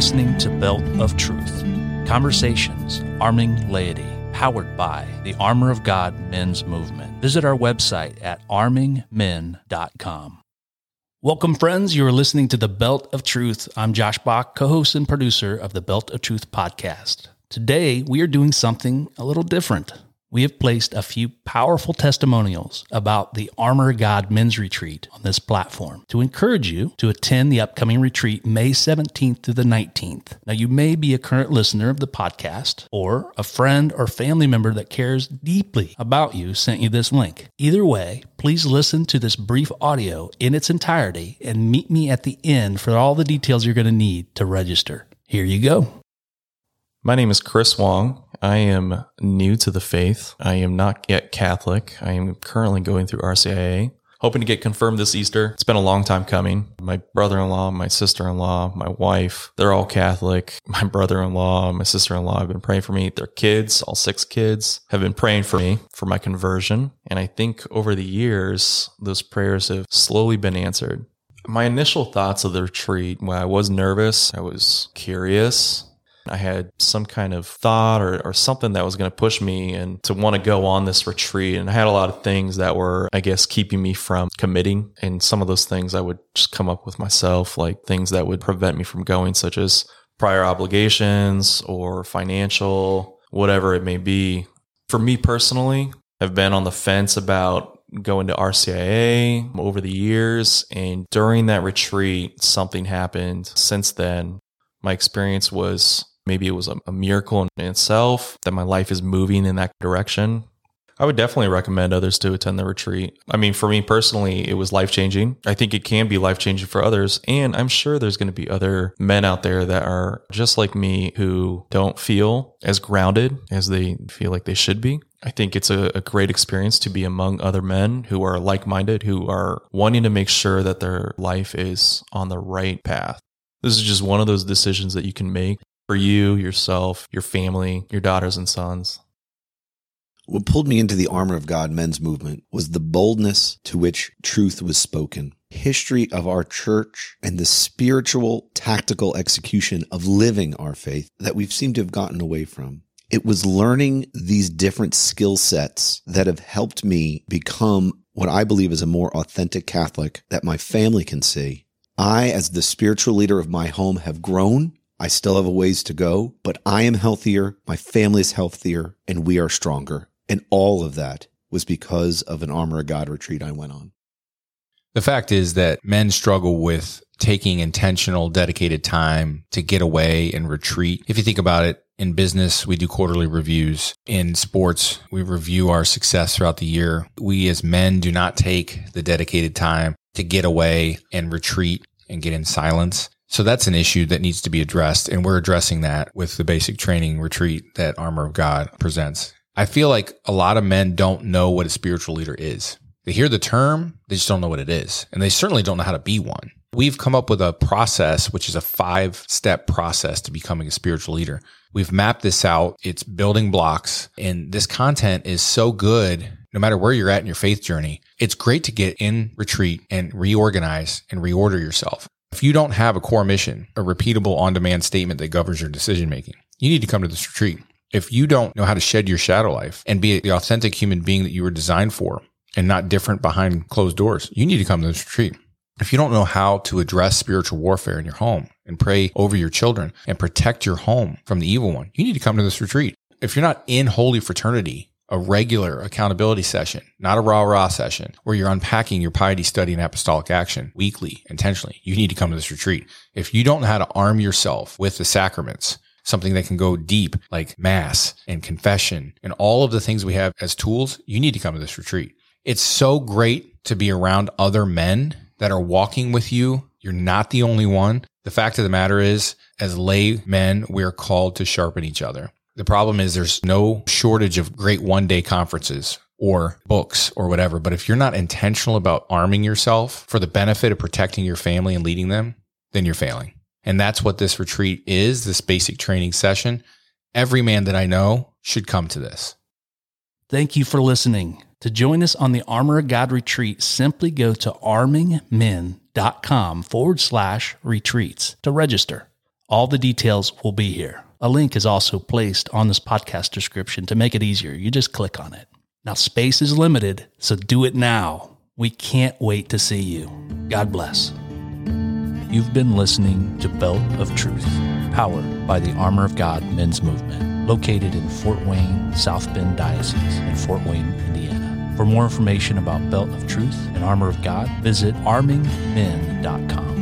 listening to Belt of Truth Conversations Arming Laity, powered by the Armor of God Men's Movement. Visit our website at armingmen.com. Welcome, friends. You are listening to the Belt of Truth. I'm Josh Bach, co host and producer of the Belt of Truth podcast. Today, we are doing something a little different we have placed a few powerful testimonials about the Armor God Men's Retreat on this platform to encourage you to attend the upcoming retreat May 17th through the 19th. Now, you may be a current listener of the podcast or a friend or family member that cares deeply about you sent you this link. Either way, please listen to this brief audio in its entirety and meet me at the end for all the details you're going to need to register. Here you go. My name is Chris Wong. I am new to the faith. I am not yet Catholic. I am currently going through RCIA, hoping to get confirmed this Easter. It's been a long time coming. My brother in law, my sister in law, my wife, they're all Catholic. My brother in law, my sister in law have been praying for me. Their kids, all six kids, have been praying for me for my conversion. And I think over the years, those prayers have slowly been answered. My initial thoughts of the retreat, when I was nervous, I was curious, I had some kind of thought or, or something that was going to push me and to want to go on this retreat. And I had a lot of things that were, I guess, keeping me from committing. And some of those things I would just come up with myself, like things that would prevent me from going, such as prior obligations or financial, whatever it may be. For me personally, I've been on the fence about going to RCIA over the years. And during that retreat, something happened since then. My experience was Maybe it was a, a miracle in itself that my life is moving in that direction. I would definitely recommend others to attend the retreat. I mean, for me personally, it was life changing. I think it can be life changing for others. And I'm sure there's going to be other men out there that are just like me who don't feel as grounded as they feel like they should be. I think it's a, a great experience to be among other men who are like minded, who are wanting to make sure that their life is on the right path. This is just one of those decisions that you can make for you, yourself, your family, your daughters and sons? What pulled me into the armor of God men's movement was the boldness to which truth was spoken. History of our church and the spiritual, tactical execution of living our faith that we've seemed to have gotten away from. It was learning these different skill sets that have helped me become what I believe is a more authentic Catholic that my family can see. I, as the spiritual leader of my home, have grown I still have a ways to go, but I am healthier, my family is healthier, and we are stronger. And all of that was because of an Armor of God retreat I went on. The fact is that men struggle with taking intentional, dedicated time to get away and retreat. If you think about it, in business, we do quarterly reviews. In sports, we review our success throughout the year. We as men do not take the dedicated time to get away and retreat and get in silence. So that's an issue that needs to be addressed. And we're addressing that with the basic training retreat that Armor of God presents. I feel like a lot of men don't know what a spiritual leader is. They hear the term, they just don't know what it is. And they certainly don't know how to be one. We've come up with a process, which is a five step process to becoming a spiritual leader. We've mapped this out. It's building blocks and this content is so good. No matter where you're at in your faith journey, it's great to get in retreat and reorganize and reorder yourself. If you don't have a core mission, a repeatable on demand statement that governs your decision making, you need to come to this retreat. If you don't know how to shed your shadow life and be the authentic human being that you were designed for and not different behind closed doors, you need to come to this retreat. If you don't know how to address spiritual warfare in your home and pray over your children and protect your home from the evil one, you need to come to this retreat. If you're not in holy fraternity a regular accountability session, not a raw raw session where you're unpacking your piety study and apostolic action weekly, intentionally. You need to come to this retreat. If you don't know how to arm yourself with the sacraments, something that can go deep like mass and confession and all of the things we have as tools, you need to come to this retreat. It's so great to be around other men that are walking with you. You're not the only one. The fact of the matter is, as lay men, we're called to sharpen each other. The problem is there's no shortage of great one day conferences or books or whatever. But if you're not intentional about arming yourself for the benefit of protecting your family and leading them, then you're failing. And that's what this retreat is, this basic training session. Every man that I know should come to this. Thank you for listening. To join us on the Armor of God retreat, simply go to armingmen.com forward slash retreats to register All the details will be here. A link is also placed on this podcast description to make it easier. You just click on it. Now, space is limited, so do it now. We can't wait to see you. God bless. You've been listening to Belt of Truth, powered by the Armor of God Men's Movement, located in Fort Wayne, South Bend Diocese in Fort Wayne, Indiana. For more information about Belt of Truth and Armor of God, visit armingmen.com.